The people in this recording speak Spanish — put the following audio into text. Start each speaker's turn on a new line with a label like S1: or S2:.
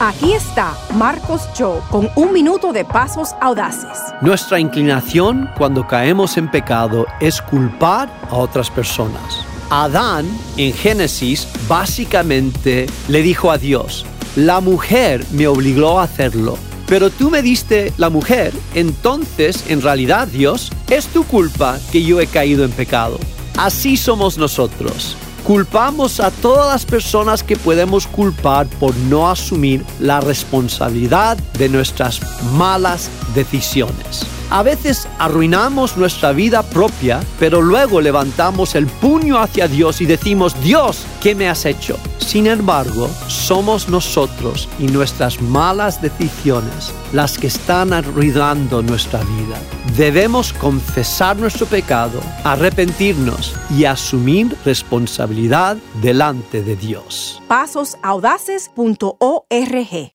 S1: Aquí está Marcos Cho con un minuto de pasos audaces.
S2: Nuestra inclinación cuando caemos en pecado es culpar a otras personas. Adán en Génesis básicamente le dijo a Dios, la mujer me obligó a hacerlo, pero tú me diste la mujer, entonces en realidad Dios es tu culpa que yo he caído en pecado. Así somos nosotros. Culpamos a todas las personas que podemos culpar por no asumir la responsabilidad de nuestras malas decisiones. A veces arruinamos nuestra vida propia, pero luego levantamos el puño hacia Dios y decimos, Dios, ¿qué me has hecho? Sin embargo, somos nosotros y nuestras malas decisiones las que están arruinando nuestra vida. Debemos confesar nuestro pecado, arrepentirnos y asumir responsabilidad delante de Dios.
S1: Pasosaudaces.org